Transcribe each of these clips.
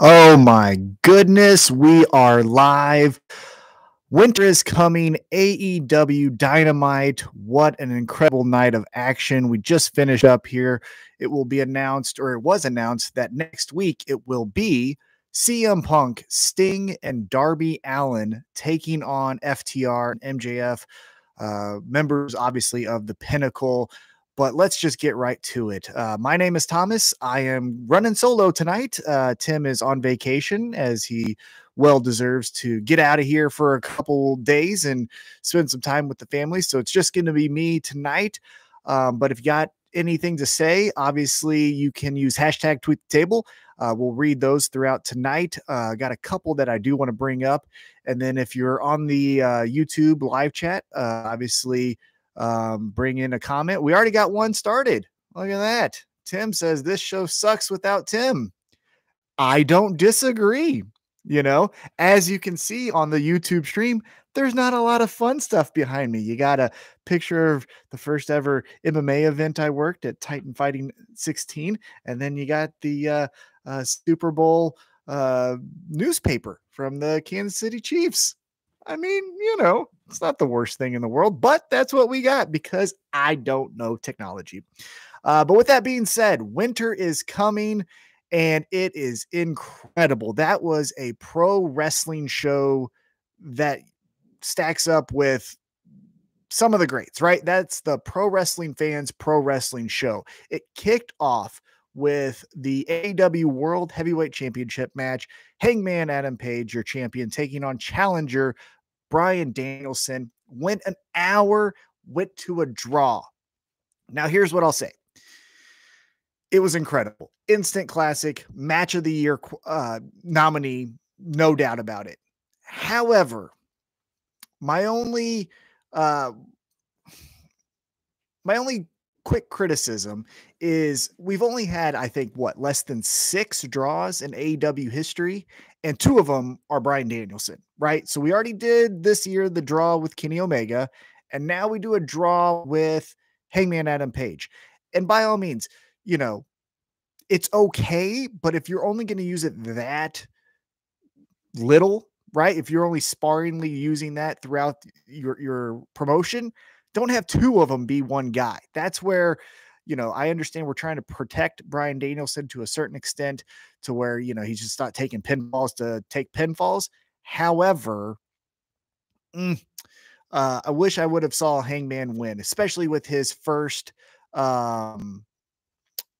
Oh my goodness, we are live. Winter is coming. AEW Dynamite. What an incredible night of action. We just finished up here. It will be announced, or it was announced, that next week it will be CM Punk, Sting, and Darby Allin taking on FTR and MJF, uh, members obviously of the Pinnacle but let's just get right to it. Uh, my name is Thomas. I am running solo tonight. Uh, Tim is on vacation as he well deserves to get out of here for a couple days and spend some time with the family. So it's just going to be me tonight. Um, but if you got anything to say, obviously you can use hashtag tweet the table. Uh, we'll read those throughout tonight. Uh, got a couple that I do want to bring up. And then if you're on the uh, YouTube live chat, uh, obviously um, bring in a comment. We already got one started. Look at that. Tim says this show sucks without Tim. I don't disagree. You know, as you can see on the YouTube stream, there's not a lot of fun stuff behind me. You got a picture of the first ever MMA event I worked at Titan Fighting 16, and then you got the uh, uh, Super Bowl uh, newspaper from the Kansas City Chiefs. I mean, you know, it's not the worst thing in the world, but that's what we got because I don't know technology. Uh, but with that being said, winter is coming and it is incredible. That was a pro wrestling show that stacks up with some of the greats, right? That's the pro wrestling fans pro wrestling show. It kicked off with the AW World Heavyweight Championship match. Hangman Adam Page, your champion, taking on challenger Bryan Danielson. Went an hour, went to a draw. Now, here's what I'll say it was incredible. Instant classic, match of the year uh, nominee, no doubt about it. However, my only uh, my only quick criticism is we've only had, I think, what, less than six draws in AEW history, and two of them are Bryan Danielson, right? So we already did this year the draw with Kenny Omega, and now we do a draw with Hangman Adam Page. And by all means, you know, it's okay, but if you're only going to use it that little, right? If you're only sparingly using that throughout your your promotion, don't have two of them be one guy. That's where, you know, I understand we're trying to protect Bryan Danielson to a certain extent to where, you know, he's just not taking pinfalls to take pinfalls. However, mm, uh, I wish I would have saw Hangman win, especially with his first um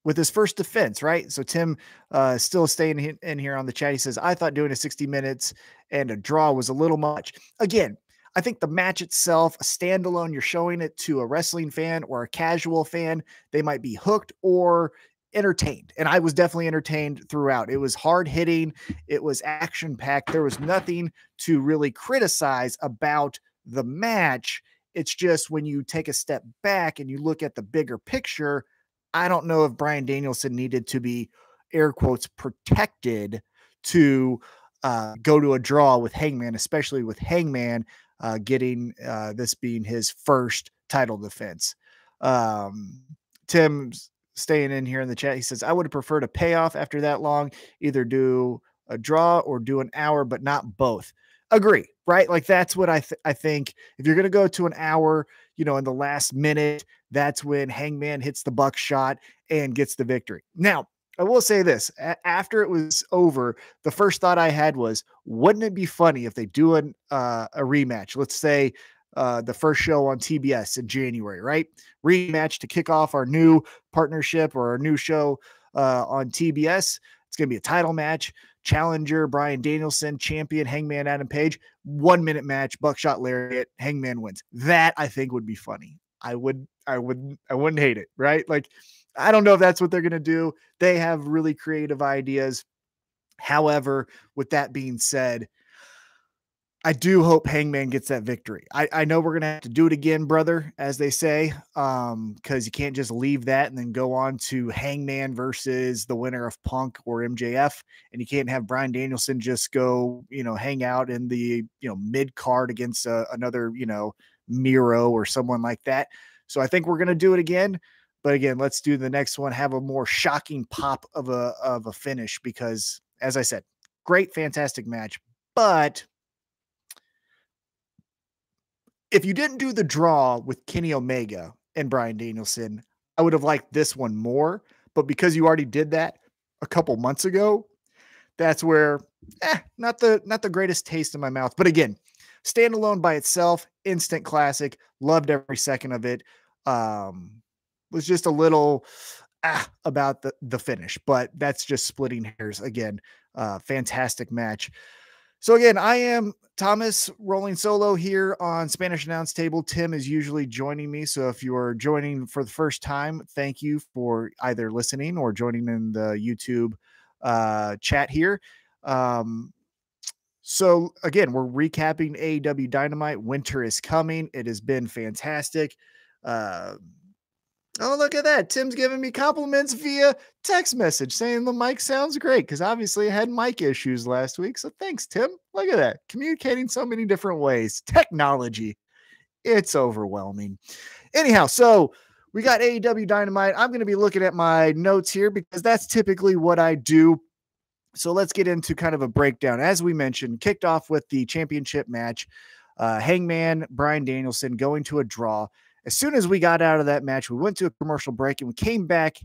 with his first defense, right? So Tim uh still staying in here on the chat. He says, I thought doing a 60 minutes and a draw was a little much. Again, I think the match itself, a standalone, you're showing it to a wrestling fan or a casual fan, they might be hooked or entertained. And I was definitely entertained throughout. It was hard hitting, it was action packed. There was nothing to really criticize about the match. It's just when you take a step back and you look at the bigger picture, I don't know if Bryan Danielson needed to be air quotes protected to uh, go to a draw with Hangman, especially with Hangman uh, getting uh, this being his first title defense. Um, Tim's staying in here in the chat. He says, I would have preferred a payoff after that long, either do a draw or do an hour, but not both. Agree, right? Like that's what I th- I think. If you're gonna go to an hour, you know, in the last minute, that's when Hangman hits the buckshot and gets the victory. Now, I will say this: a- after it was over, the first thought I had was, wouldn't it be funny if they do an, uh, a rematch? Let's say uh, the first show on TBS in January, right? Rematch to kick off our new partnership or our new show uh, on TBS. It's going to be a title match. Challenger Bryan Danielson, champion Hangman Adam Page, one minute match, buckshot lariat, Hangman wins. That I think would be funny. I would, I would, I wouldn't hate it, right? Like I don't know if that's what they're going to do. They have really creative ideas. However, with that being said, I do hope Hangman gets that victory. I, I know we're gonna have to do it again, brother, as they say, um, because you can't just leave that and then go on to Hangman versus the winner of Punk or MJF, and you can't have Bryan Danielson just go, you know, hang out in the you know mid card against uh, another, you know, Miro or someone like that. So I think we're gonna do it again. But again, let's do the next one. Have a more shocking pop of a of a finish because as I said, great, fantastic match. But if you didn't do the draw with Kenny Omega and Bryan Danielson, I would have liked this one more. But because you already did that a couple months ago, that's where eh, not the not the greatest taste in my mouth. But again, standalone by itself, instant classic. Loved every second of it. Um, was just a little ah, about the the finish, but that's just splitting hairs again. Uh, fantastic match. So again, I am Thomas rolling solo here on Spanish Announce Table. Tim is usually joining me. So if you are joining for the first time, thank you for either listening or joining in the YouTube uh, chat here. Um, so again, we're recapping AEW Dynamite. Winter is coming. It has been fantastic. Uh, Oh, look at that. Tim's giving me compliments via text message saying the mic sounds great because obviously I had mic issues last week. So thanks, Tim. Look at that. Communicating so many different ways. Technology. It's overwhelming. Anyhow, so we got AEW Dynamite. I'm going to be looking at my notes here because that's typically what I do. So let's get into kind of a breakdown. As we mentioned, kicked off with the championship match. Uh, Hangman, Brian Danielson going to a draw. As soon as we got out of that match, we went to a commercial break and we came back.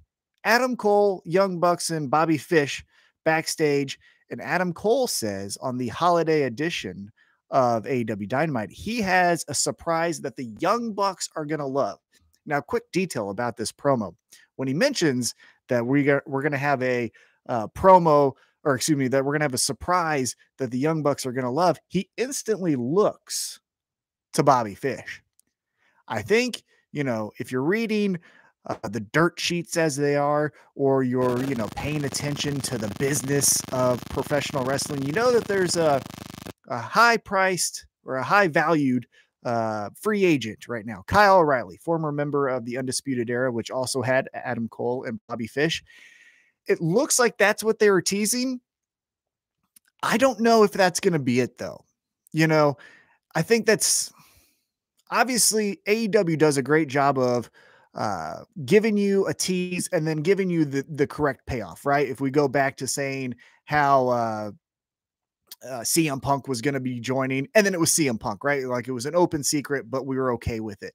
Adam Cole, Young Bucks, and Bobby Fish backstage. And Adam Cole says on the holiday edition of AEW Dynamite, he has a surprise that the Young Bucks are going to love. Now, quick detail about this promo. When he mentions that we got, we're going to have a uh, promo, or excuse me, that we're going to have a surprise that the Young Bucks are going to love, he instantly looks to Bobby Fish. I think, you know, if you're reading uh, the dirt sheets as they are, or you're, you know, paying attention to the business of professional wrestling, you know that there's a, a high priced or a high valued uh, free agent right now, Kyle O'Reilly, former member of the Undisputed Era, which also had Adam Cole and Bobby Fish. It looks like that's what they were teasing. I don't know if that's going to be it, though. You know, I think that's obviously AEW does a great job of uh, giving you a tease and then giving you the the correct payoff, right? If we go back to saying how uh, uh, CM Punk was going to be joining, and then it was CM Punk, right? Like it was an open secret, but we were okay with it.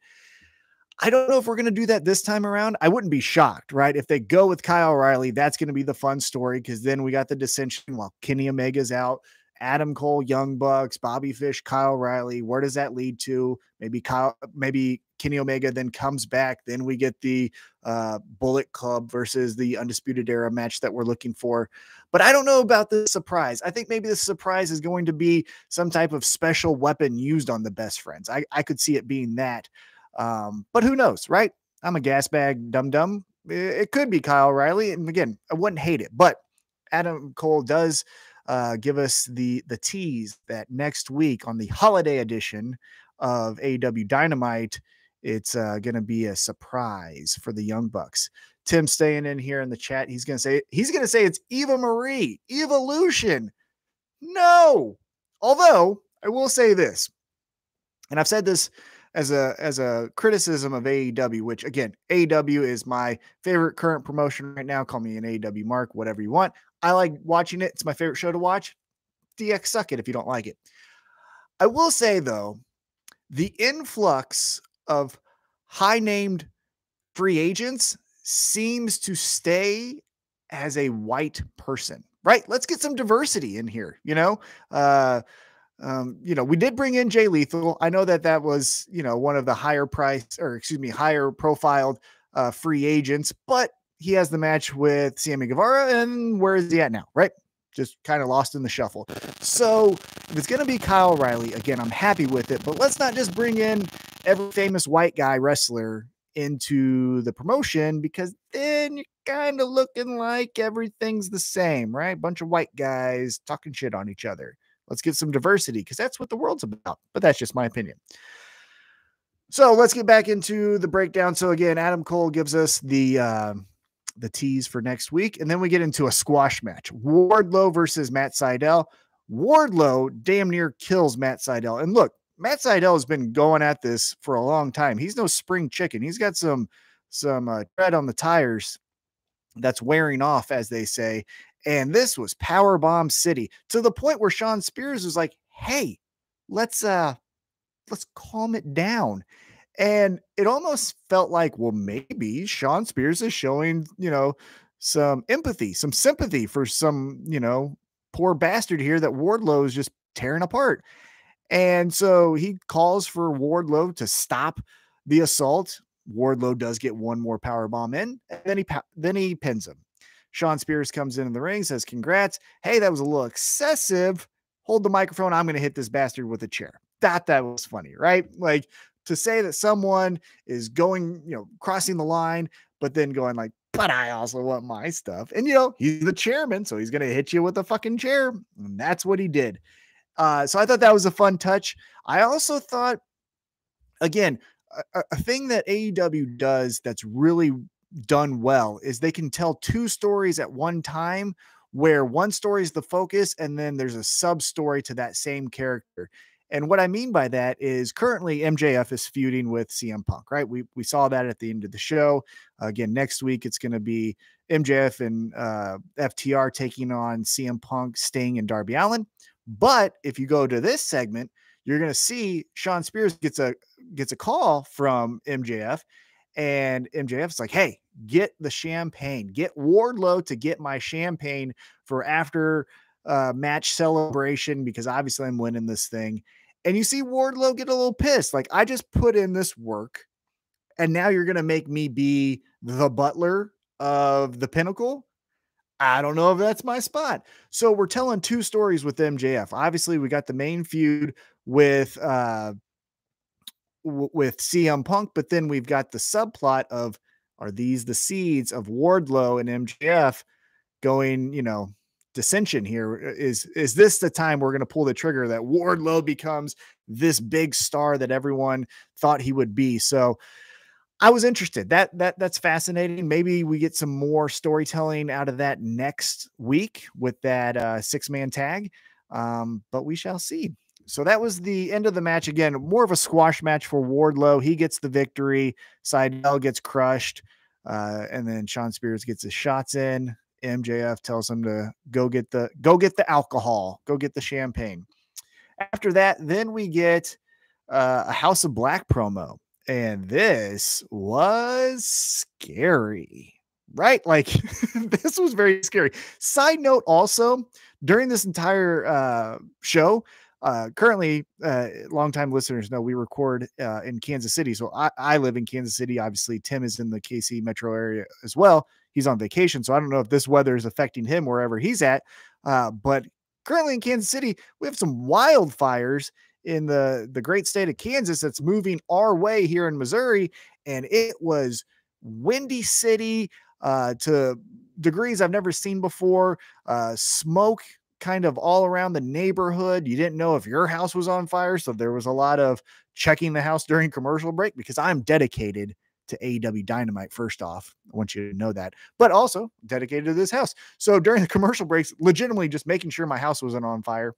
I don't know if we're going to do that this time around. I wouldn't be shocked, right? If they go with Kyle O'Reilly, that's going to be the fun story because then we got the dissension while Kenny Omega's out. Adam Cole, Young Bucks, Bobby Fish, Kyle Riley. Where does that lead to? Maybe Kyle, maybe Kenny Omega then comes back. Then we get the uh, Bullet Club versus the Undisputed Era match that we're looking for. But I don't know about the surprise. I think maybe the surprise is going to be some type of special weapon used on the best friends. I, I could see it being that. Um, but who knows, right? I'm a gas bag dum dum. It could be Kyle Riley. And again, I wouldn't hate it. But Adam Cole does uh, give us the the tease that next week on the holiday edition of AW Dynamite, it's uh, going to be a surprise for the Young Bucks. Tim staying in here in the chat. He's going to say he's going to say it's Eva Marie Evolution. No, although I will say this, and I've said this as a as a criticism of AEW, which again, AEW is my favorite current promotion right now. Call me an AEW mark, whatever you want. I like watching it. It's my favorite show to watch. DX suck it if you don't like it. I will say though, the influx of high named free agents seems to stay as a white person, right? Let's get some diversity in here, you know? Uh, um, you know, we did bring in Jay Lethal. I know that that was, you know, one of the higher price or excuse me, higher profiled uh, free agents, but he has the match with Sammy Guevara, and where is he at now? Right, just kind of lost in the shuffle. So if it's going to be Kyle O'Reilly again, I'm happy with it. But let's not just bring in every famous white guy wrestler into the promotion because then you're kind of looking like everything's the same, right? Bunch of white guys talking shit on each other. Let's get some diversity because that's what the world's about. But that's just my opinion. So let's get back into the breakdown. So again, Adam Cole gives us the uh, the tease for next week. And then we get into a squash match Wardlow versus Matt Sydal. Wardlow damn near kills Matt Sydal. And look, Matt Sydal has been going at this for a long time. He's no spring chicken. He's got some some uh, tread on the tires that's wearing off, as they say. And this was Power Bomb City to the point where Shawn Spears was like, "Hey, let's uh let's calm it down." And it almost felt like, well, maybe Shawn Spears is showing, you know, some empathy, some sympathy for some, you know, poor bastard here that Wardlow is just tearing apart. And so he calls for Wardlow to stop the assault. Wardlow does get one more power bomb in, and then he then he pins him. Shawn Spears comes in in the ring, says, "Congrats! Hey, that was a little excessive. Hold the microphone. I'm going to hit this bastard with a chair." Thought that was funny, right? Like to say that someone is going, you know, crossing the line, but then going like, "But I also want my stuff," and you know, he's the chairman, so he's going to hit you with a fucking chair, and that's what he did. Uh, so I thought that was a fun touch. I also thought, again, a, a thing that AEW does that's really done well is they can tell two stories at one time where one story is the focus and then there's a sub story to that same character. And what I mean by that is currently MJF is feuding with CM Punk, right? We we saw that at the end of the show. Again, next week it's going to be MJF and uh, FTR taking on CM Punk, Sting, and Darby Allin. But if you go to this segment, you're going to see Shawn Spears gets a gets a call from MJF, and MJF's like, "Hey, get the champagne. Get Wardlow to get my champagne for after uh, match celebration because obviously I'm winning this thing." And you see Wardlow get a little pissed, like I just put in this work, and now you're going to make me be the butler of the pinnacle I don't know if that's my spot. So we're telling two stories with MJF. Obviously, we got the main feud with uh w- with CM Punk, but then we've got the subplot of are these the seeds of Wardlow and MJF going, you know, dissension here? Is is this the time we're going to pull the trigger that Wardlow becomes this big star that everyone thought he would be? So I was interested. That that that's fascinating. Maybe we get some more storytelling out of that next week with that uh, six man tag, um, but we shall see. So that was the end of the match. Again, more of a squash match for Wardlow. He gets the victory. Sydal gets crushed, uh, and then Shawn Spears gets his shots in. MJF tells him to go get the go get the alcohol, go get the champagne. After that, then we get uh, a House of Black promo and this was scary, right? Like this was very scary. Side note also, during this entire uh, show, uh, currently, uh, longtime listeners know we record uh, in Kansas City. So I, I live in Kansas City. Obviously, Tim is in the KC metro area as well. He's on vacation. So I don't know if this weather is affecting him wherever he's at. Uh, but currently in Kansas City, we have some wildfires in the the great state of Kansas that's moving our way here in Missouri, and it was windy city uh, to degrees I've never seen before. Uh, smoke kind of all around the neighborhood. You didn't know if your house was on fire, so there was a lot of checking the house during commercial break because I'm dedicated to AEW Dynamite. First off, I want you to know that, but also dedicated to this house. So during the commercial breaks, legitimately just making sure my house wasn't on fire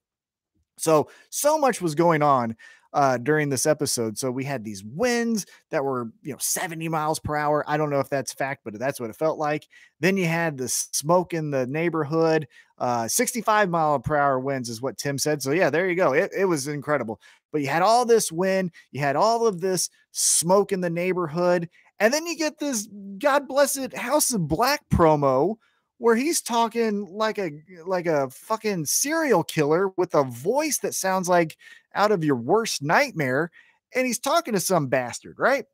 so, so much was going on uh, during this episode. So we had these winds that were, you know, 70 miles per hour. I don't know if that's fact, but that's what it felt like. Then you had the smoke in the neighborhood. Uh, 65 mile per hour winds is what Tim said. So yeah, there you go. It, it was incredible. But you had all this wind, you had all of this smoke in the neighborhood, and then you get this God bless it House of Black promo where he's talking like a like a fucking serial killer with a voice that sounds like out of your worst nightmare and he's talking to some bastard right?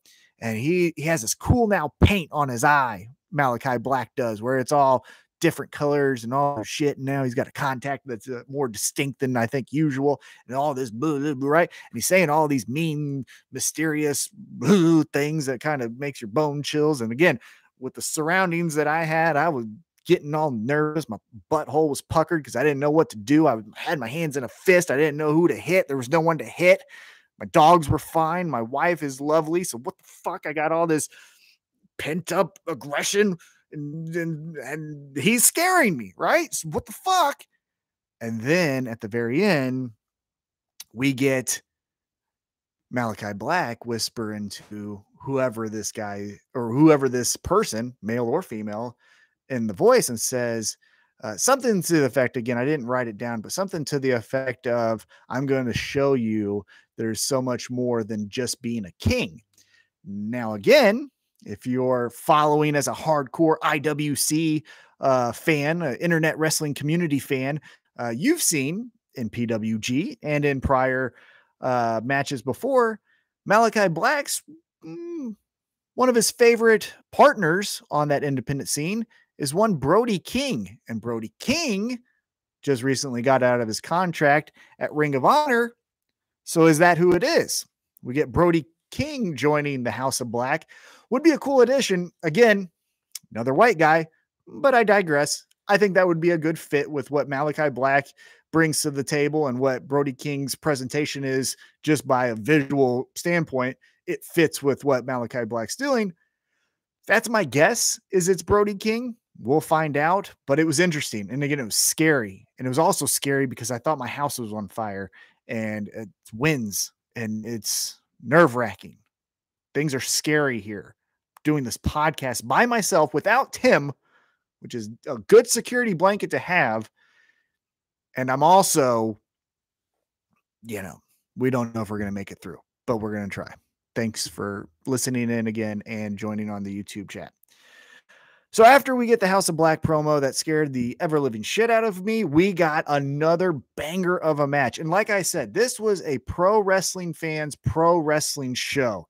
And he he has this cool now paint on his eye malachi black does where it's all different colors and all shit and now he's got a contact that's uh, more distinct than i think usual and all this blah, blah, blah, right? And he's saying all these mean mysterious things that kind of makes your bone chills and again with the surroundings that i had i was getting all nervous. My butthole was puckered because I didn't know what to do. I had my hands in a fist. I didn't know who to hit. There was no one to hit. My dogs were fine. My wife is lovely. So what the fuck? I got all this pent up aggression and, and, and he's scaring me, right? So what the fuck? And then at the very end, we get Malachi Black whisper into whoever this guy or whoever this person, male or female, in the voice and says, uh, something to the effect again i didn't write it down but something to the effect of i'm going to show you there's so much more than just being a king. Now again if you're following as a hardcore iwc uh, fan uh, internet wrestling community fan uh, you've seen in pwg and in prior uh, matches before malachi black's mm, one of his favorite partners on that independent scene is one Brody King. And Brody King just recently got out of his contract at Ring of Honor. So is that who it is? We get Brody King joining the House of Black. Would be a cool addition. Again, another white guy, but I digress. I think that would be a good fit with what Malachi Black brings to the table and what Brody King's presentation is just by a visual standpoint. It fits with what Malachi Black's doing. That's my guess is it's Brody King. We'll find out, but it was interesting. And again, it was scary. And it was also scary because I thought my house was on fire and it's winds and it's nerve wracking. Things are scary here. Doing this podcast by myself without Tim, which is a good security blanket to have. And I'm also, you know, we don't know if we're going to make it through, but we're going to try. Thanks for listening in again and joining on the YouTube chat. So after we get the House of Black promo that scared the ever living shit out of me, we got another banger of a match. And like I said, this was a pro wrestling fans pro wrestling show.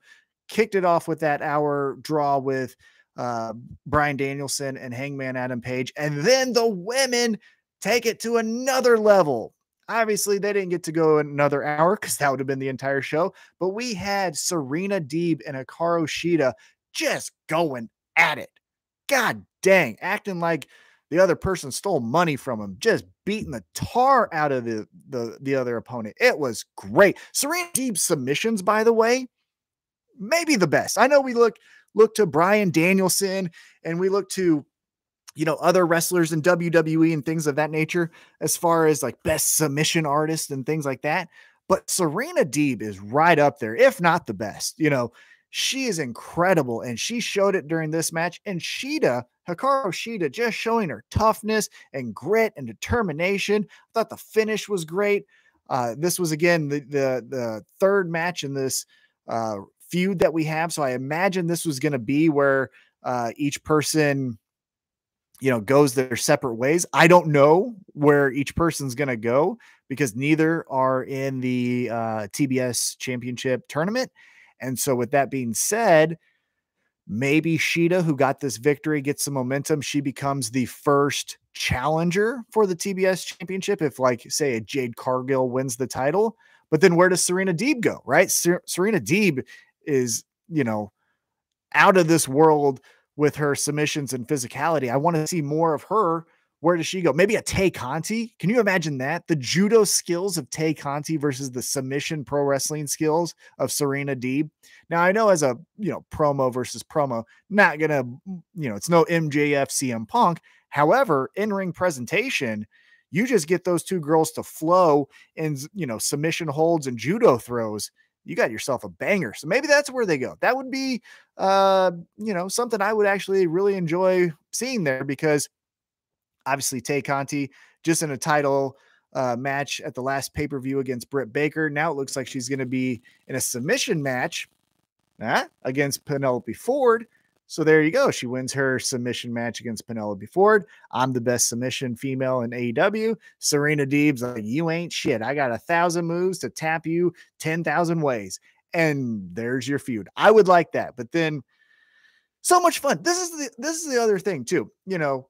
Kicked it off with that hour draw with uh, Bryan Danielson and Hangman Adam Page. And then the women take it to another level. Obviously, they didn't get to go another hour because that would have been the entire show. But we had Serena Deeb and Hikaru Shida just going at it God dang, acting like the other person stole money from him, just beating the tar out of the the, the other opponent. It was great. Serena Deeb's submissions, by the way, maybe the best. I know we look look to Bryan Danielson and we look to you know other wrestlers in WWE and things of that nature as far as like best submission artist and things like that. But Serena Deeb is right up there, if not the best. You know, she is incredible, and she showed it during this match. And Shida, Hikaru Shida, just showing her toughness and grit and determination. I thought the finish was great. Uh, this was again the, the the third match in this uh, feud that we have, so I imagine this was going to be where uh, each person, you know, goes their separate ways. I don't know where each person's going to go because neither are in the uh, TBS Championship tournament and so, with that being said, maybe Shida, who got this victory, gets some momentum. She becomes the first challenger for the TBS championship. If, like, say, a Jade Cargill wins the title, but then where does Serena Deeb go? Right? Ser- Serena Deeb is, you know, out of this world with her submissions and physicality. I want to see more of her where does she go? Maybe a Tay Conti. Can you imagine that? The judo skills of Tay Conti versus the submission pro wrestling skills of Serena Deeb. Now I know as a you know promo versus promo, not gonna you know it's no MJF CM Punk. However, in ring presentation, you just get those two girls to flow in you know submission holds and judo throws. You got yourself a banger. So maybe that's where they go. That would be uh you know something I would actually really enjoy seeing there because obviously Tay Conti just in a title uh, match at the last pay per view against Britt Baker. Now it looks like she's going to be in a submission match uh, against Penelope Ford. So there you go. She wins her submission match against Penelope Ford. I'm the best submission female in AEW. Serena Deeb's like, you ain't shit. I got a thousand moves to tap you 10,000 ways. And there's your feud. I would like that. But then so much fun. This is the this is the other thing too. You know,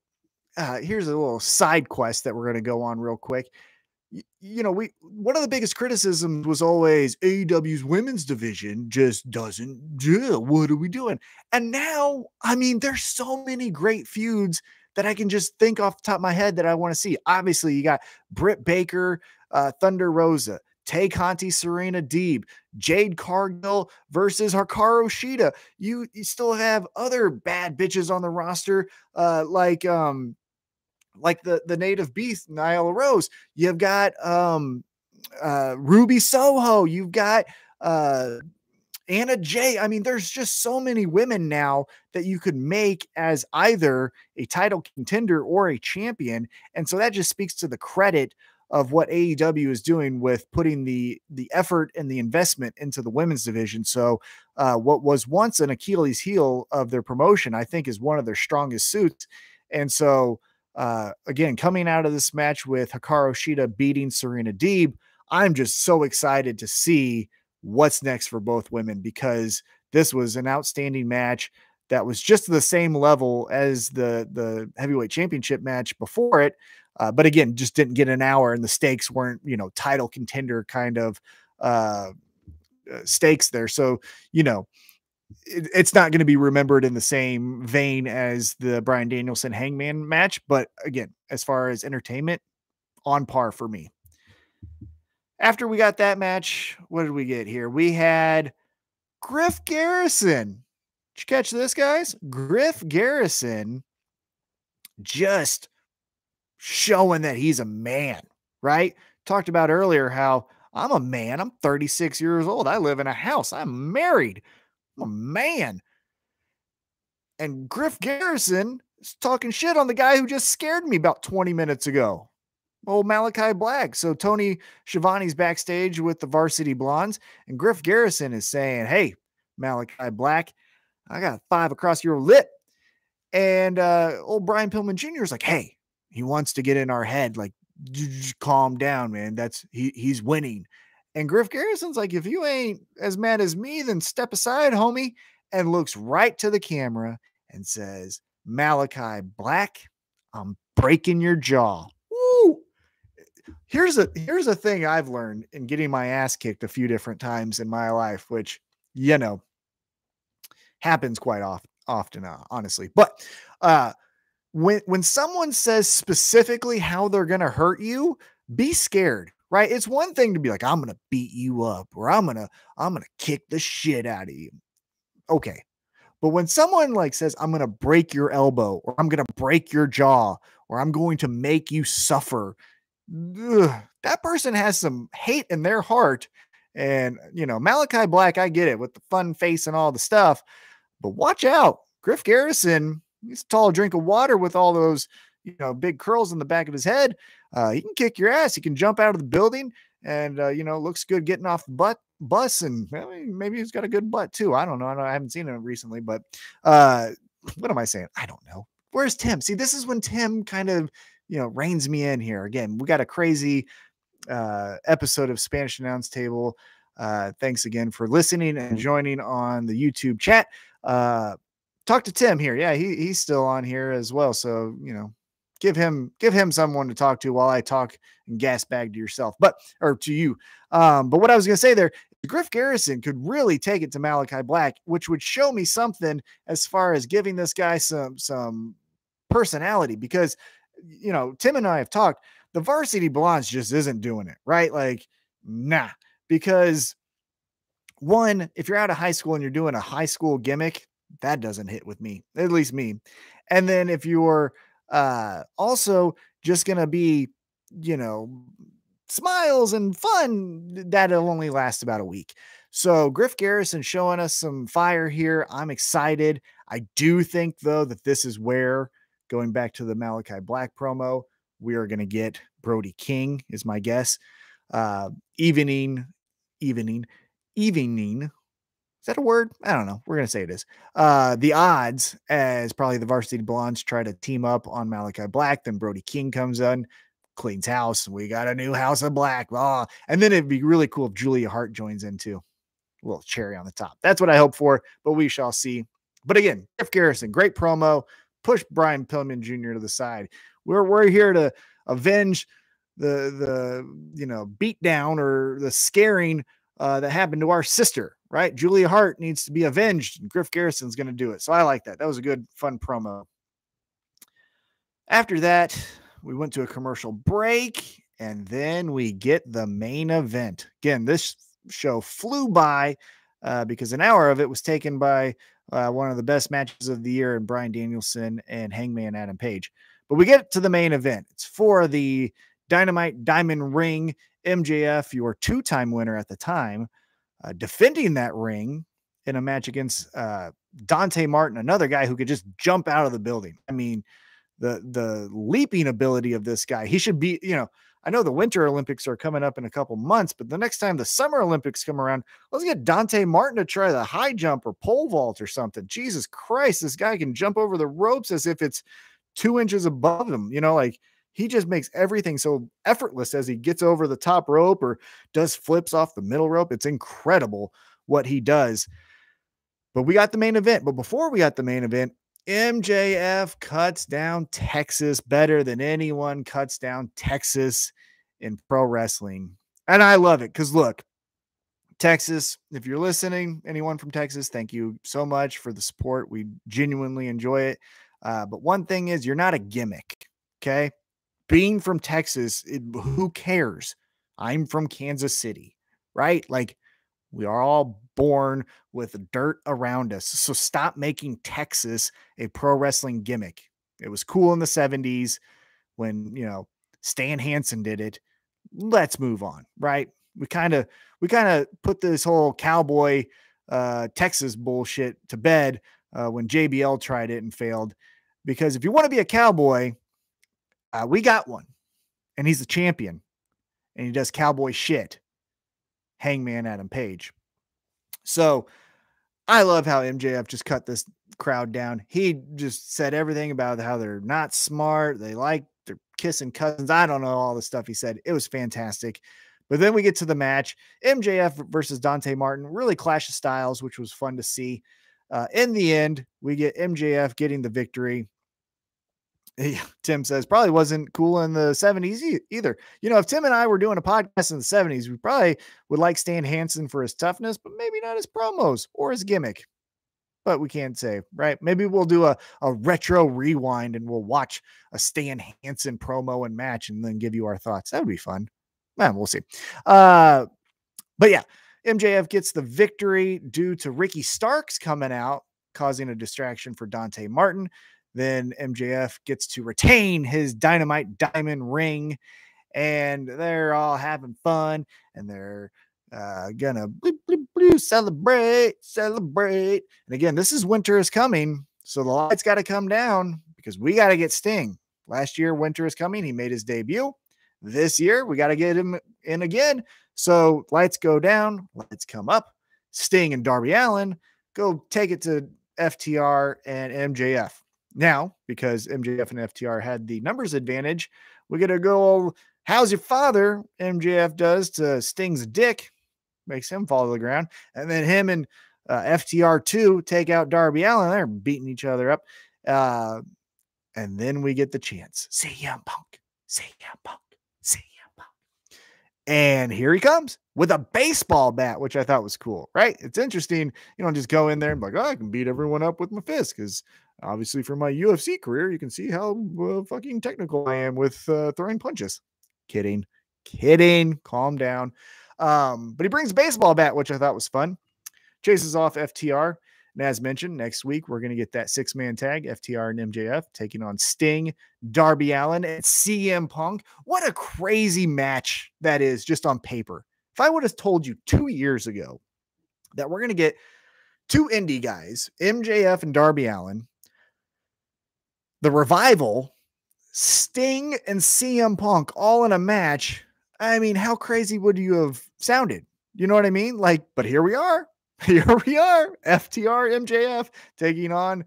uh, here's a little side quest that we're going to go on real quick. Y- you know, we one of the biggest criticisms was always AEW's women's division just doesn't do. What are we doing? And now, I mean, there's so many great feuds that I can just think off the top of my head that I want to see. Obviously, you got Britt Baker, uh, Thunder Rosa, Tay Conti, Serena Deeb, Jade Cargill versus Hikaru Shida. You, you still have other bad bitches on the roster, uh, like um, like the the native beast Nyla Rose. You've got um uh Ruby Soho. You've got uh Anna Jay. I mean, there's just so many women now that you could make as either a title contender or a champion. And so that just speaks to the credit of what AEW is doing with putting the the effort and the investment into the women's division. So, uh, what was once an Achilles heel of their promotion, I think, is one of their strongest suits. And so, uh, again, coming out of this match with Hikaru Shida beating Serena Deeb, I'm just so excited to see what's next for both women because this was an outstanding match that was just the same level as the the heavyweight championship match before it uh, but again, just didn't get an hour, and the stakes weren't, you know, title contender kind of uh, uh stakes there. So, you know, it, it's not going to be remembered in the same vein as the Bryan Danielson Hangman match. But again, as far as entertainment, on par for me. After we got that match, what did we get here? We had Griff Garrison. Did you catch this, guys? Griff Garrison just showing that he's a man, right? Talked about earlier how I'm a man. I'm 36 years old. I live in a house. I'm married. A man. And Griff Garrison is talking shit on the guy who just scared me about 20 minutes ago. Old Malachi Black. So Tony Schiavone's backstage with the Varsity Blondes, and Griff Garrison is saying, Hey, Malachi Black, I got five across your lip. And uh, old Brian Pillman Jr. is like, Hey, he wants to get in our head, like, calm down, man. That's he he's winning. And Griff Garrison's like, if you ain't as mad as me, then step aside, homie, and looks right to the camera and says, Malachi Black, I'm breaking your jaw. Woo! Here's a here's a thing I've learned in getting my ass kicked a few different times in my life, which you know happens quite often often uh, honestly but uh when when someone says specifically how they're going to hurt you, be scared, right? It's one thing to be like I'm to beat you up or I'm to I'm to kick the shit out of you. Okay. But when someone like says I'm to break your elbow or I'm to break your jaw or I'm going to make you suffer, ugh, that person has some hate in their heart. And, you know, Malachi Black, I get it with the fun face and all the stuff, but watch out. Griff Garrison he's a tall drink of water with all those you know big curls in the back of his head. Uh, he can kick your ass. He can jump out of the building, and uh, you know looks good getting off the butt bus, and maybe he's got a good butt too. I don't know. I, don't, I haven't seen him recently, but uh, what am I saying? I don't know. Where's Tim? See, this is when Tim kind of you know reins me in here. Again, we got a crazy uh, episode of Spanish Announce Table. Uh, thanks again for listening and joining on the YouTube chat. Uh, talk to Tim here. Yeah, he he's still on here as well. So you know, give him give him someone to talk to while I talk and gas bag to yourself, but or to you. Um, but what I was gonna say there, Griff Garrison could really take it to Malachi Black, which would show me something as far as giving this guy some some personality because you know Tim and I have talked. The varsity blondes just isn't doing it right. Like, nah, because one, if you're out of high school and you're doing a high school gimmick, that doesn't hit with me, at least me. And then if you're uh, also just going to be, you know, smiles and fun, that'll only last about a week. So Griff Garrison showing us some fire here. I'm excited. I do think though that this is where going back to the Malachi Black promo, we are going to get Brody King is my guess. Uh, evening, evening, evening is that a word? I don't know. We're gonna say it is. Uh, the odds as probably the varsity blondes try to team up on Malachi Black, then Brody King comes in, cleans house. We got a new house of black. Oh, and then it'd be really cool if Julia Hart joins in too. A little cherry on the top. That's what I hope for, but we shall see. But again, Griff Garrison, great promo. Push Brian Pillman Jr. to the side. We're we're here to avenge the the you know beat down or the scaring uh, that happened to our sister right? Julia Hart needs to be avenged, and Griff Garrison's going to do it. So I like that. That was a good, fun promo. After that, we went to a commercial break, and then we get the main event. Again, this show flew by uh, because an hour of it was taken by uh, one of the best matches of the year in Bryan Danielson and Hangman Adam Page. But we get to the main event. It's for the Dynamite Diamond Ring MJF, your two time winner at the time, uh, defending that ring in a match against uh, Dante Martin, another guy who could just jump out of the building. I mean, the the leaping ability of this guy. He should be, you know, I know the Winter Olympics are coming up in a couple months, but the next time the Summer Olympics come around, let's get Dante Martin to try the high jump or pole vault or something. Jesus Christ, this guy can jump over the ropes as if it's two inches above him. You know, like he just makes everything so effortless as he gets over the top rope or does flips off the middle rope. It's incredible what he does. But we got the main event. But before we got the main event, MJF cuts down Texas better than anyone cuts down Texas in pro wrestling. And I love it because look, Texas, if you're listening, anyone from Texas, thank you so much for the support. We genuinely enjoy it. Uh, but one thing is, you're not a gimmick. Okay. Being from Texas, it, who cares? I'm from Kansas City, right? Like, we are all born with dirt around us. So stop making Texas a pro wrestling gimmick. It was cool in the 70s when, you know, Stan Hansen did it. Let's move on, right? We kind of we kind of put this whole cowboy uh Texas bullshit to bed uh, when JBL tried it and failed because if you want to be a cowboy, uh, we got one. And he's the champion. And he does cowboy shit. Hangman Adam Page. So I love how MJF just cut this crowd down. He just said everything about how they're not smart. They like they're kissing cousins. I don't know all the stuff he said. It was fantastic. But then we get to the match MJF versus Dante Martin, really clash of styles, which was fun to see. Uh, in the end, we get MJF getting the victory. Tim says probably wasn't cool in the 70s e- either. You know, if Tim and I were doing a podcast in the 70s, we probably would like Stan Hansen for his toughness, but maybe not his promos or his gimmick. But we can't say, right? Maybe we'll do a, a retro rewind and we'll watch a Stan Hansen promo and match and then give you our thoughts. That would be fun. Man, we'll see. Uh, but yeah, MJF gets the victory due to Ricky Starks coming out, causing a distraction for Dante Martin. Then MJF gets to retain his dynamite diamond ring, and they're all having fun and they're uh, gonna bleep, bleep, bleep, celebrate, celebrate. And again, this is winter is coming, so the lights got to come down because we got to get Sting. Last year, winter is coming. He made his debut. This year, we got to get him in again. So lights go down, lights come up. Sting and Darby Allin go take it to FTR and MJF. Now, because MJF and FTR had the numbers advantage, we get to go, how's your father? MJF does to Sting's dick, makes him fall to the ground. And then him and uh, FTR2 take out Darby Allin. They're beating each other up. Uh, and then we get the chance. CM Punk, CM Punk, CM Punk. And here he comes with a baseball bat, which I thought was cool, right? It's interesting. You don't just go in there and be like, oh, I can beat everyone up with my fist because obviously from my UFC career, you can see how uh, fucking technical I am with uh, throwing punches. Kidding, kidding. Calm down. Um, but he brings a baseball bat, which I thought was fun. Chases off FTR. And as mentioned, next week we're going to get that six man tag FTR and MJF taking on Sting, Darby Allin, and CM Punk. What a crazy match that is just on paper. If I would have told you two years ago that we're going to get two indie guys, MJF and Darby Allin, the revival, Sting and CM Punk all in a match. I mean, how crazy would you have sounded? You know what I mean? Like, but here we are. Here we are. FTR MJF taking on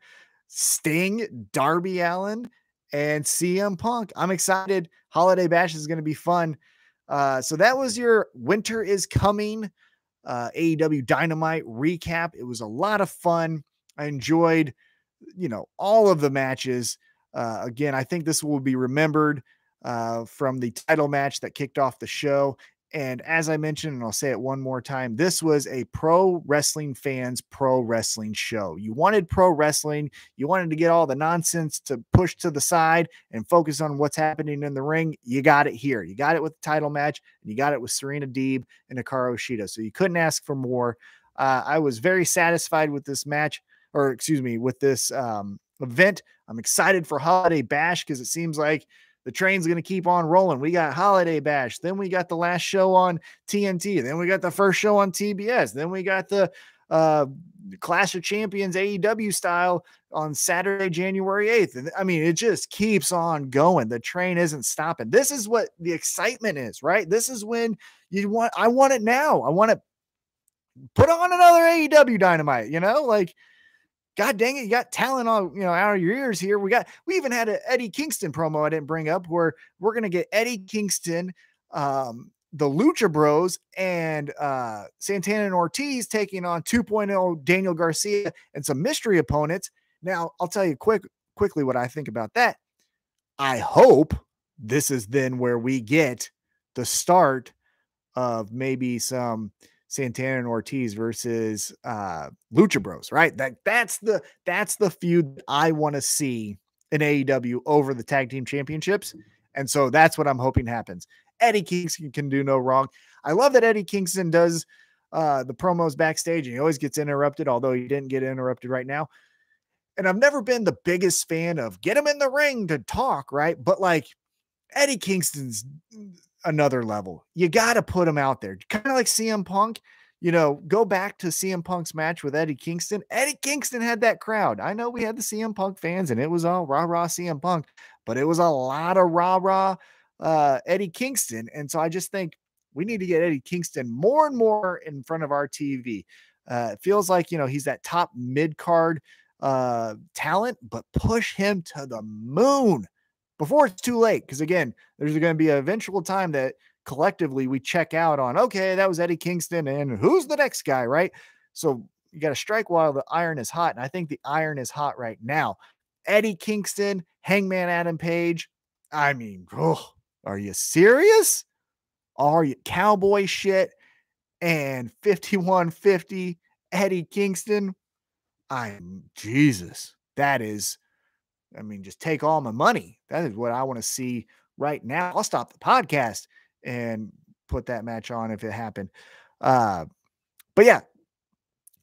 Sting, Darby Allin, and CM Punk. I'm excited. Holiday Bash is going to be fun. Uh, so that was your Winter is Coming uh, AEW Dynamite recap. It was a lot of fun. I enjoyed, you know, all of the matches. Uh, again, I think this will be remembered uh, from the title match that kicked off the show. And as I mentioned, and I'll say it one more time, this was a pro wrestling fans pro wrestling show. You wanted pro wrestling, you wanted to get all the nonsense to push to the side and focus on what's happening in the ring. You got it here. You got it with the title match, and you got it with Serena Deeb and Hikaru Shida. So you couldn't ask for more. Uh, I was very satisfied with this match, or excuse me, with this um, event. I'm excited for Holiday Bash because it seems like the train's going to keep on rolling. We got Holiday Bash. Then we got the last show on TNT. Then we got the first show on TBS. Then we got the uh, Clash of Champions AEW style on Saturday, January 8th. And I mean, it just keeps on going. The train isn't stopping. This is what the excitement is, right? This is when you want, I want it now. I want to put on another AEW dynamite, you know, like, God dang it, you got talent on you know out of your ears here. We got we even had an Eddie Kingston promo I didn't bring up where we're gonna get Eddie Kingston, um, the Lucha Bros, and uh, Santana and Ortiz taking on 2.0 Daniel Garcia and some mystery opponents. Now I'll tell you quick quickly what I think about that. I hope this is then where we get the start of maybe some Santana and Ortiz versus uh Lucha Bros, right? That that's the that's the feud I want to see in AEW over the tag team championships. And so that's what I'm hoping happens. Eddie Kingston can do no wrong. I love that Eddie Kingston does uh the promos backstage and he always gets interrupted, although he didn't get interrupted right now. And I've never been the biggest fan of get him in the ring to talk, right? But like Eddie Kingston's another level. You got to put him out there, kind of like CM Punk. You know, go back to CM Punk's match with Eddie Kingston. Eddie Kingston had that crowd. I know we had the CM Punk fans, and it was all rah rah CM Punk, but it was a lot of rah rah uh, Eddie Kingston. And so I just think we need to get Eddie Kingston more and more in front of our TV. Uh, it feels like you know he's that top mid card uh, talent, but push him to the moon before it's too late. Because again, there's going to be an eventual time that collectively we check out on, okay, that was Eddie Kingston, and who's the next guy, right? So you got to strike while the iron is hot. And I think the iron is hot right now. Eddie Kingston, Hangman Adam Page. I mean, oh, are you serious? Are you cowboy shit? And 5150 Eddie Kingston. I'm Jesus. That is I mean, just take all my money. That is what I want to see right now. I'll stop the podcast and put that match on if it happened. Uh, but yeah,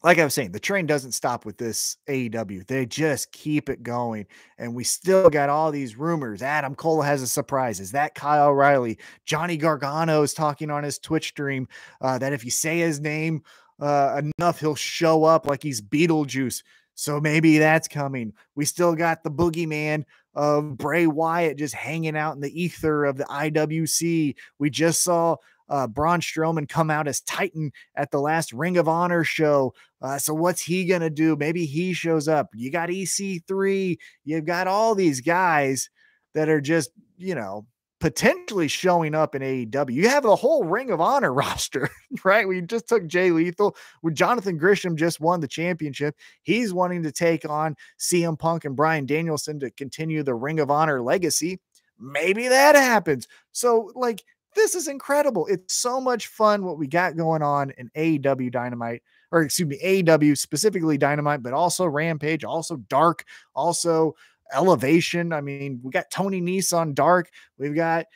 like I was saying, the train doesn't stop with this AEW. They just keep it going. And we still got all these rumors. Adam Cole has a surprise. Is that Kyle O'Reilly? Johnny Gargano is talking on his Twitch stream uh, that if you say his name uh, enough, he'll show up like he's Beetlejuice. So maybe that's coming. We still got the boogeyman of Bray Wyatt just hanging out in the ether of the IWC. We just saw uh, Braun Strowman come out as Titan at the last Ring of Honor show. Uh, so what's he gonna do? Maybe he shows up. You got EC3. You've got all these guys that are just you know potentially showing up in AEW. You have the whole Ring of Honor roster, right? We just took Jay Lethal. With Jonathan Gresham just won the championship. He's wanting to take on CM Punk and Bryan Danielson to continue the Ring of Honor legacy. Maybe that happens. So, like, this is incredible. It's so much fun what we got going on in AEW Dynamite, or excuse me, AEW specifically Dynamite, but also Rampage, also Dark, also elevation. I mean, we got Tony Nese on dark. We've got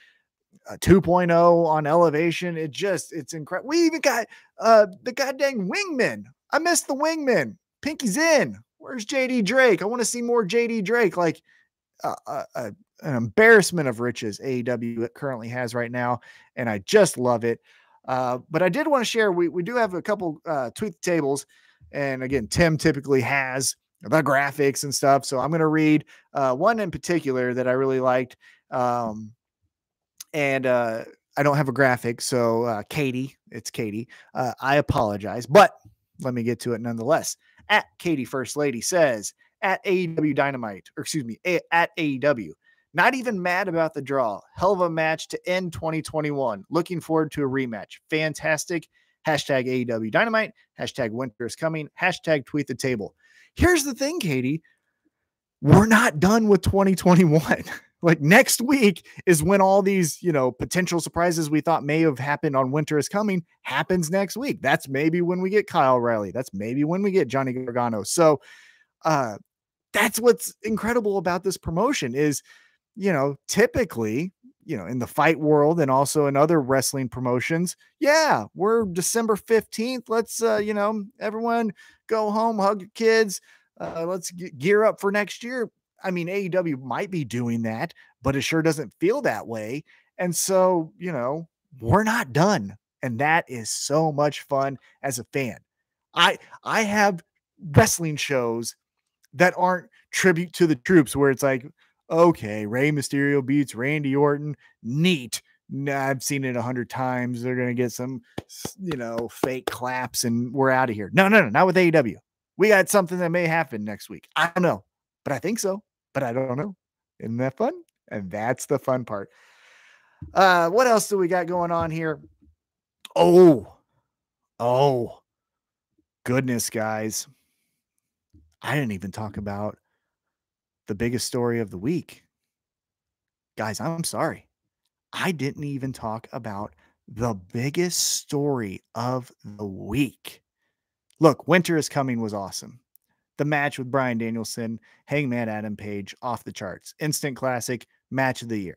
a 2.0 on elevation. It just, it's incredible. We even got uh the goddamn wingman. I missed the wingman. Pinky's in. Where's JD Drake? I want to see more JD Drake. Like uh, uh, uh, an embarrassment of riches AEW currently has right now, and I just love it. Uh, but I did want to share. We we do have a couple uh, tweet tables, and again, Tim typically has the graphics and stuff. So I'm going to read uh, one in particular that I really liked. Um, and uh, I don't have a graphic. So, uh, Katie, it's Katie. Uh, I apologize, but let me get to it nonetheless. At Katie First Lady says, at AEW Dynamite, or excuse me, a- at AEW. Not even mad about the draw. Hell of a match to end 2021. Looking forward to a rematch. Fantastic. Hashtag AEW Dynamite. Hashtag winter is coming. Hashtag tweet the table. Here's the thing, Katie. We're not done with 2021. like next week is when all these, you know, potential surprises we thought may have happened on Winter is Coming happens next week. That's maybe when we get Kyle Riley. That's maybe when we get Johnny Gargano. So uh that's what's incredible about this promotion is, you know, typically you know, in the fight world and also in other wrestling promotions. Yeah, we're December 15th. Let's, uh, you know, everyone go home, hug your kids. Uh, let's gear up for next year. I mean, AEW might be doing that, but it sure doesn't feel that way. And so, you know, we're not done. And that is so much fun as a fan. I I have wrestling shows that aren't tribute to the troops, where it's like, okay, Rey Mysterio beats Randy Orton. Neat. Nah, I've seen it a hundred times. They're gonna get some, you know, fake claps, and we're out of here. No, no, no, not with AEW. We got something that may happen next week. I don't know, but I think so. But I don't know. Isn't that fun? And that's the fun part. Uh, what else do we got going on here? Oh, oh, goodness, guys. I didn't even talk about the biggest story of the week. Guys, I'm sorry. I didn't even talk about the biggest story of the week. Look, Winter is Coming was awesome. The match with Bryan Danielson, Hangman Adam Page, off the charts. Instant classic, match of the year.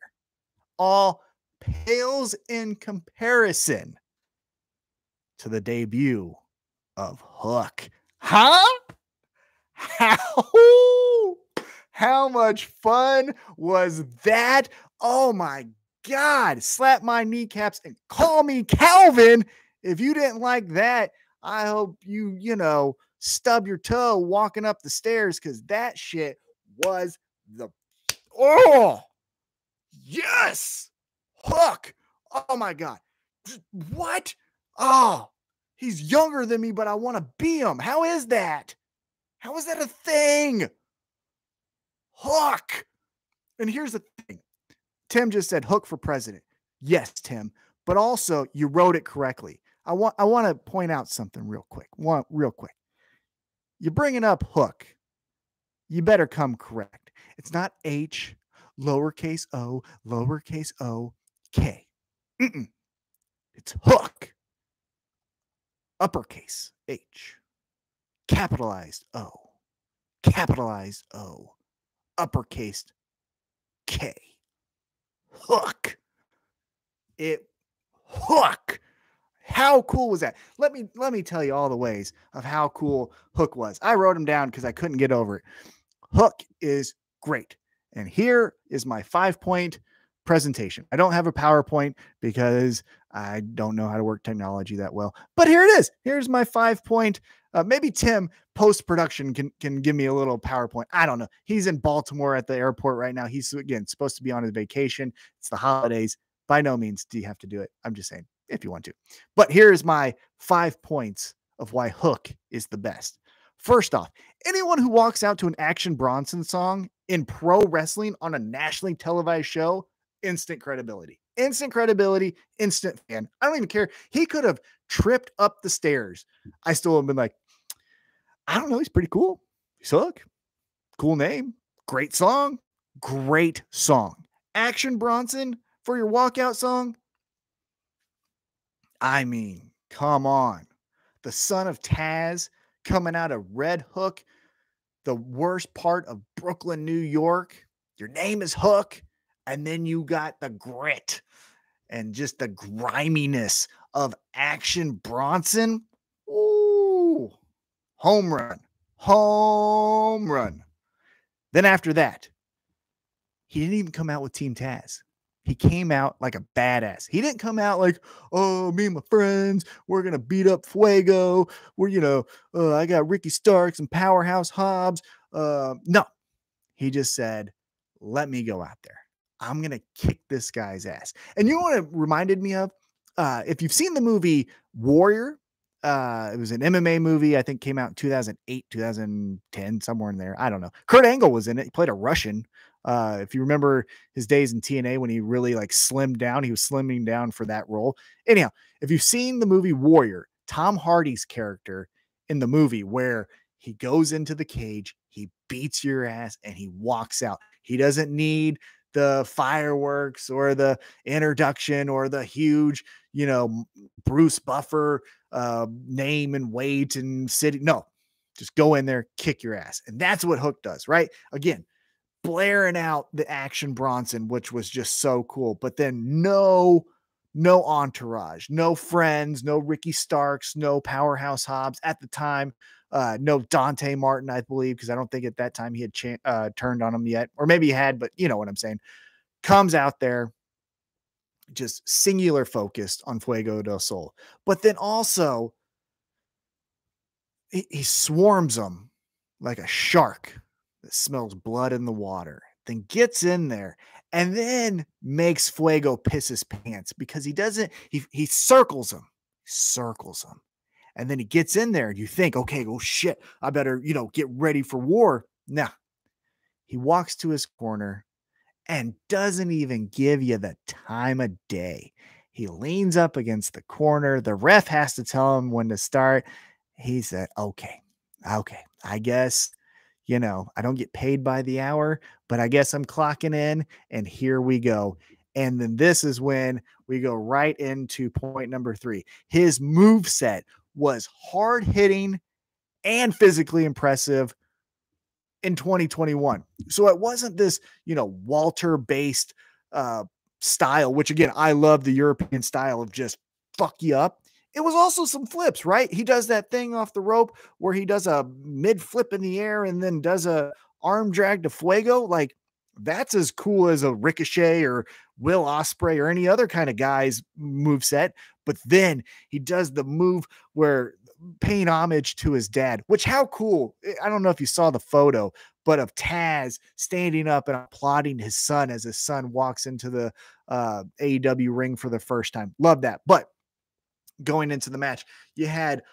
All pales in comparison to the debut of Hook. Huh? How? How much fun was that? Oh my God. Slap my kneecaps and call me Calvin. If you didn't like that, I hope you, you know, stub your toe walking up the stairs because that shit was the oh yes hook. Oh my god. What? Oh, he's younger than me, but I want to be him. How is that? How is that a thing? Hook. And here's the thing. Tim just said hook for president. Yes, Tim, but also you wrote it correctly. I want I want to point out something real quick. One real quick. You're bringing up hook. You better come correct. It's not H, lowercase o, lowercase o, K. Mm-mm. It's hook. Uppercase H, capitalized O, capitalized O, uppercase K. Hook. It hook. How cool was that? Let me let me tell you all the ways of how cool Hook was. I wrote them down because I couldn't get over it. Hook is great. And here is my five point presentation. I don't have a PowerPoint because I don't know how to work technology that well. But here it is. Here's my five point. Uh, maybe Tim post production can can give me a little PowerPoint. I don't know. He's in Baltimore at the airport right now. He's again supposed to be on his vacation. It's the holidays. By no means do you have to do it. I'm just saying if you want to. But here's my five points of why Hook is the best. First off, anyone who walks out to an Action Bronson song in pro wrestling on a nationally televised show, instant credibility. Instant credibility, instant fan. I don't even care. He could have tripped up the stairs. I still have been like, I don't know. He's pretty cool. He's Hook. Cool name. Great song. Great song. Action Bronson for your walkout song. I mean, come on. The son of Taz coming out of Red Hook, the worst part of Brooklyn, New York. Your name is Hook. And then you got the grit and just the griminess of Action Bronson. Ooh, home run, home run. Then after that, he didn't even come out with Team Taz. He came out like a badass. He didn't come out like, oh, me and my friends, we're gonna beat up Fuego. We're, you know, uh, I got Ricky Starks and Powerhouse Hobbs. Uh, no, he just said, let me go out there. I'm gonna kick this guy's ass. And you know what it reminded me of? Uh, if you've seen the movie Warrior, uh, it was an MMA movie. I think came out in 2008, 2010, somewhere in there. I don't know. Kurt Angle was in it. He played a Russian. Uh, if you remember his days in TNA when he really like slimmed down, he was slimming down for that role. Anyhow, if you've seen the movie Warrior, Tom Hardy's character in the movie where he goes into the cage, he beats your ass, and he walks out. He doesn't need the fireworks or the introduction or the huge, you know, Bruce Buffer uh, name and weight and city. No, just go in there, kick your ass. And that's what Hook does, right? Again, blaring out the action Bronson, which was just so cool. But then no, no entourage, no friends, no Ricky Starks, no powerhouse Hobbs at the time. Uh, no Dante Martin, I believe, because I don't think at that time he had cha- uh, turned on him yet, or maybe he had, but you know what I'm saying. Comes out there, just singular focused on Fuego del Sol, but then also he, he swarms them like a shark that smells blood in the water, then gets in there and then makes Fuego piss his pants because he doesn't, he, he circles him, circles him. And then he gets in there and you think, okay, oh shit, I better, you know, get ready for war. Nah. He walks to his corner and doesn't even give you the time of day. He leans up against the corner. The ref has to tell him when to start. He said, okay, okay, I guess, you know, I don't get paid by the hour, but I guess I'm clocking in and here we go. And then this is when we go right into point number three. His move set was hard hitting and physically impressive in 2021. So it wasn't this, you know, Walter based uh, style, which again, I love the European style of just fuck you up. It was also some flips, right? He does that thing off the rope where he does a mid flip in the air and then does a arm drag to Fuego. Like that's as cool as a Ricochet or Will Ospreay or any other kind of guy's move set. But then he does the move where paying homage to his dad, which how cool. Eh, I don't know if you saw the photo, but of Taz standing up and applauding his son as his son walks into the uh, AEW ring for the first time. Love that. But going into the match, you had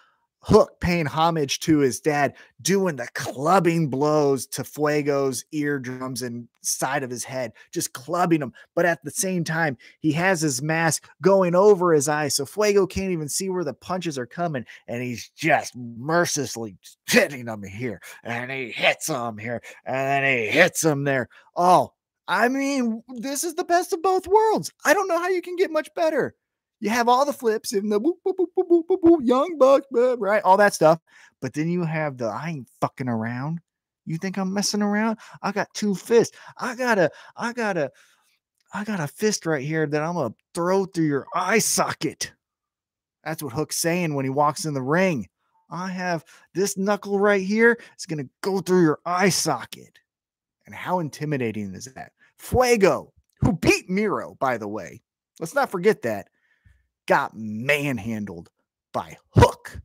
Hook paying homage to his dad, doing the clubbing blows to Fuego's eardrums and side of his head, just clubbing him. But at the same time, he has his mask going over his eyes, so Fuego can't even see where the punches are coming, and he's just mercilessly hitting him here, and he hits him here, and then he hits him there. Oh, I mean, this is the best of both worlds. I don't know how you can get much better. You have all the flips and the boop, boop, boop, boop, boop, boop, young buck, right? All that stuff. But then you have the I ain't fucking around. You think I'm messing around? I got two fists. I got a, I got a, I got a fist right here that I'm gonna throw through your eye socket. That's what Hook's saying when he walks in the ring. I have this knuckle right here. It's gonna go through your eye socket. And how intimidating is that? Fuego, who beat Miro, by the way. Let's not forget that got manhandled by Hook.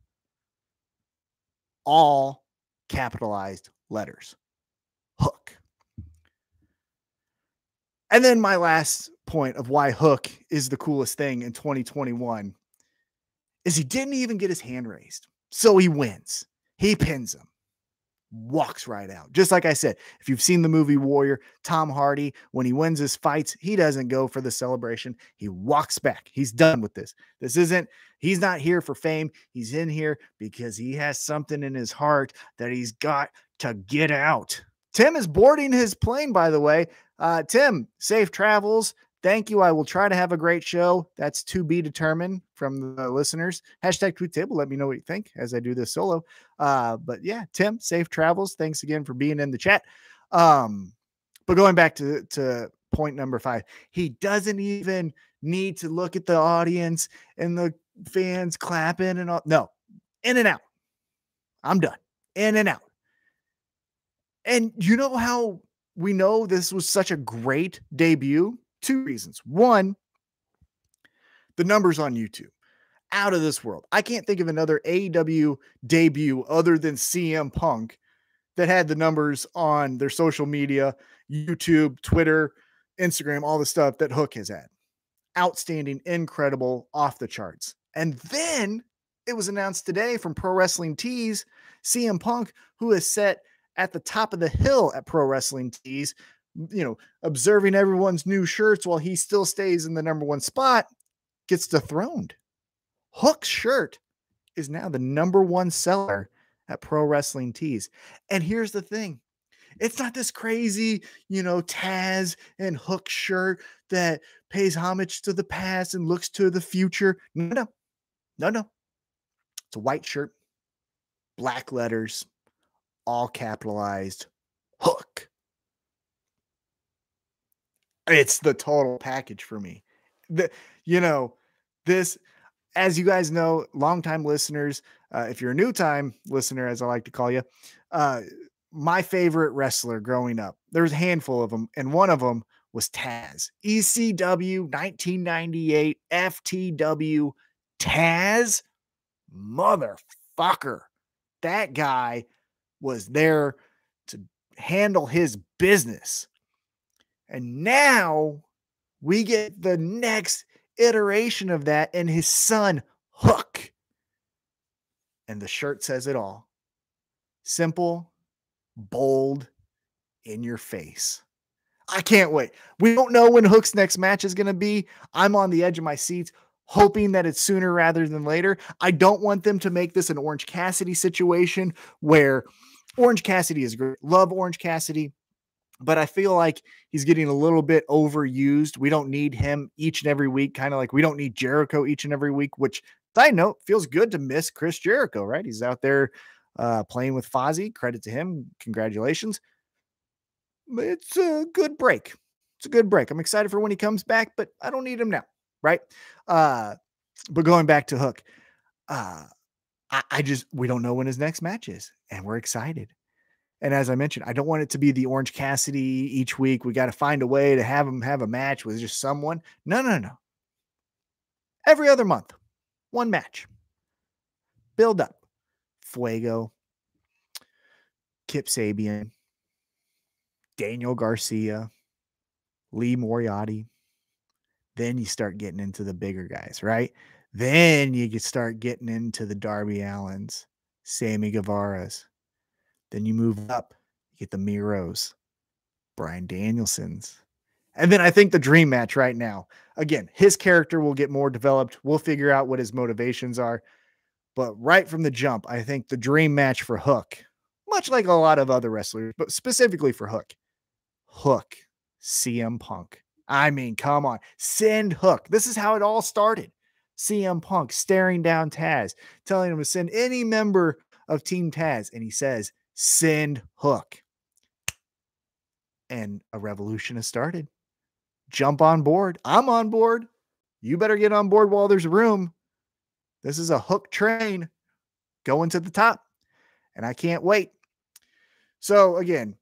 All capitalized letters. Hook. And then my last point of why Hook is the coolest thing in 2021 is he didn't even get his hand raised. So he wins. He pins him walks right out. Just like I said, if you've seen the movie Warrior, Tom Hardy, when he wins his fights, he doesn't go for the celebration. He walks back. He's done with this. This isn't, he's not here for fame. He's in here because he has something in his heart that he's got to get out. Tim is boarding his plane, by the way. Uh, Tim, safe travels. Thank you. I will try to have a great show. That's to be determined from the listeners. Hashtag tweet table. Let me know what you think as I do this solo. Uh, but yeah, Tim, safe travels. Thanks again for being in the chat. Um, but going back to, to point number five, he doesn't even need to look at the audience and the fans clapping and all. No, in and out. I'm done. In and out. And you know how we know this was such a great debut? Two reasons. One, the numbers on YouTube out of this world. I can't think of another AEW debut other than CM Punk that had the numbers on their social media, YouTube, Twitter, Instagram, all the stuff that Hook has had. Outstanding, incredible, off the charts. And then it was announced today from Pro Wrestling Tees, CM Punk, who is set at the top of the hill at Pro Wrestling Tees you know, observing everyone's new shirts while he still stays in the number one spot, gets dethroned. Hook's shirt is now the number one seller at Pro Wrestling Tees. And here's the thing it's not this crazy, you know, Taz and Hook shirt that pays homage to the past and looks to the future. No, no, no, no. It's a white shirt, black letters, all capitalized. Hook it's the total package for me. The, you know, this, as you guys know, longtime listeners, uh, if you're a new time listener, as I like to call you, uh, my favorite wrestler growing up, there's a handful of them, and one of them was Taz. ECW 1998 FTW Taz, motherfucker. that guy was there to handle his business. And now we get the next iteration of that and his son, Hook. And the shirt says it all simple, bold, in your face. I can't wait. We don't know when Hook's next match is going to be. I'm on the edge of my seats, hoping that it's sooner rather than later. I don't want them to make this an Orange Cassidy situation where Orange Cassidy is great. Love Orange Cassidy but I feel like he's getting a little bit overused. We don't need him each and every week, kind of like we don't need Jericho each and every week, which side note feels good to miss Chris Jericho, right? He's out there uh, playing with Fozzy. Credit to him. Congratulations. It's a good break. It's a good break. I'm excited for when he comes back, but I don't need him now, right? Uh, but going back to Hook, uh, I, I just we don't know when his next match is, and we're excited. And as I mentioned, I don't want it to be the Orange Cassidy each week. We got to find a way to have him have a match with just someone. No, no, no. Every other month, one match. Build up. Fuego, Kip Sabian, Daniel Garcia, Lee Moriarty. Then you start getting into the bigger guys, right? Then you start getting into the Darby Allins, Sammy Guevara's, then you move up, you get the Miros, Bryan Danielson's. And then I think the dream match right now, again, his character will get more developed. We'll figure out what his motivations are. But right from the jump, I think the dream match for Hook, much like a lot of other wrestlers, but specifically for Hook, Hook, CM Punk. I mean, come on, send Hook. This is how it all started. CM Punk staring down Taz, telling him to send any member of Team Taz. And he says, send hook. And a revolution has started. Jump on board. I'm on board. You better get on board while there's room. This is a hook train going to the top, and I can't wait. So, again,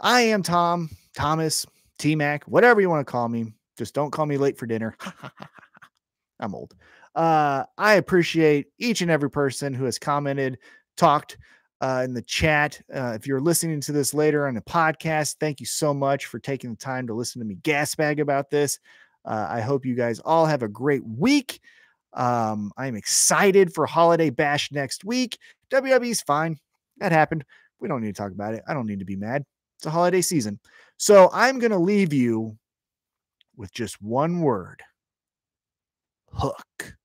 I am Tom, Thomas, T Mac, whatever you want to call me. Just don't call me late for dinner. I'm old. Uh, I appreciate each and every person who has commented, talked, uh, in the chat. Uh, if you're listening to this later on the podcast, thank you so much for taking the time to listen to me gasbag about this. Uh, I hope you guys all have a great week. Um, I'm excited for Holiday Bash next week. WWE's fine. That happened. We don't need to talk about it. I don't need to be mad. It's a holiday season. So I'm going to leave you with just one word hook.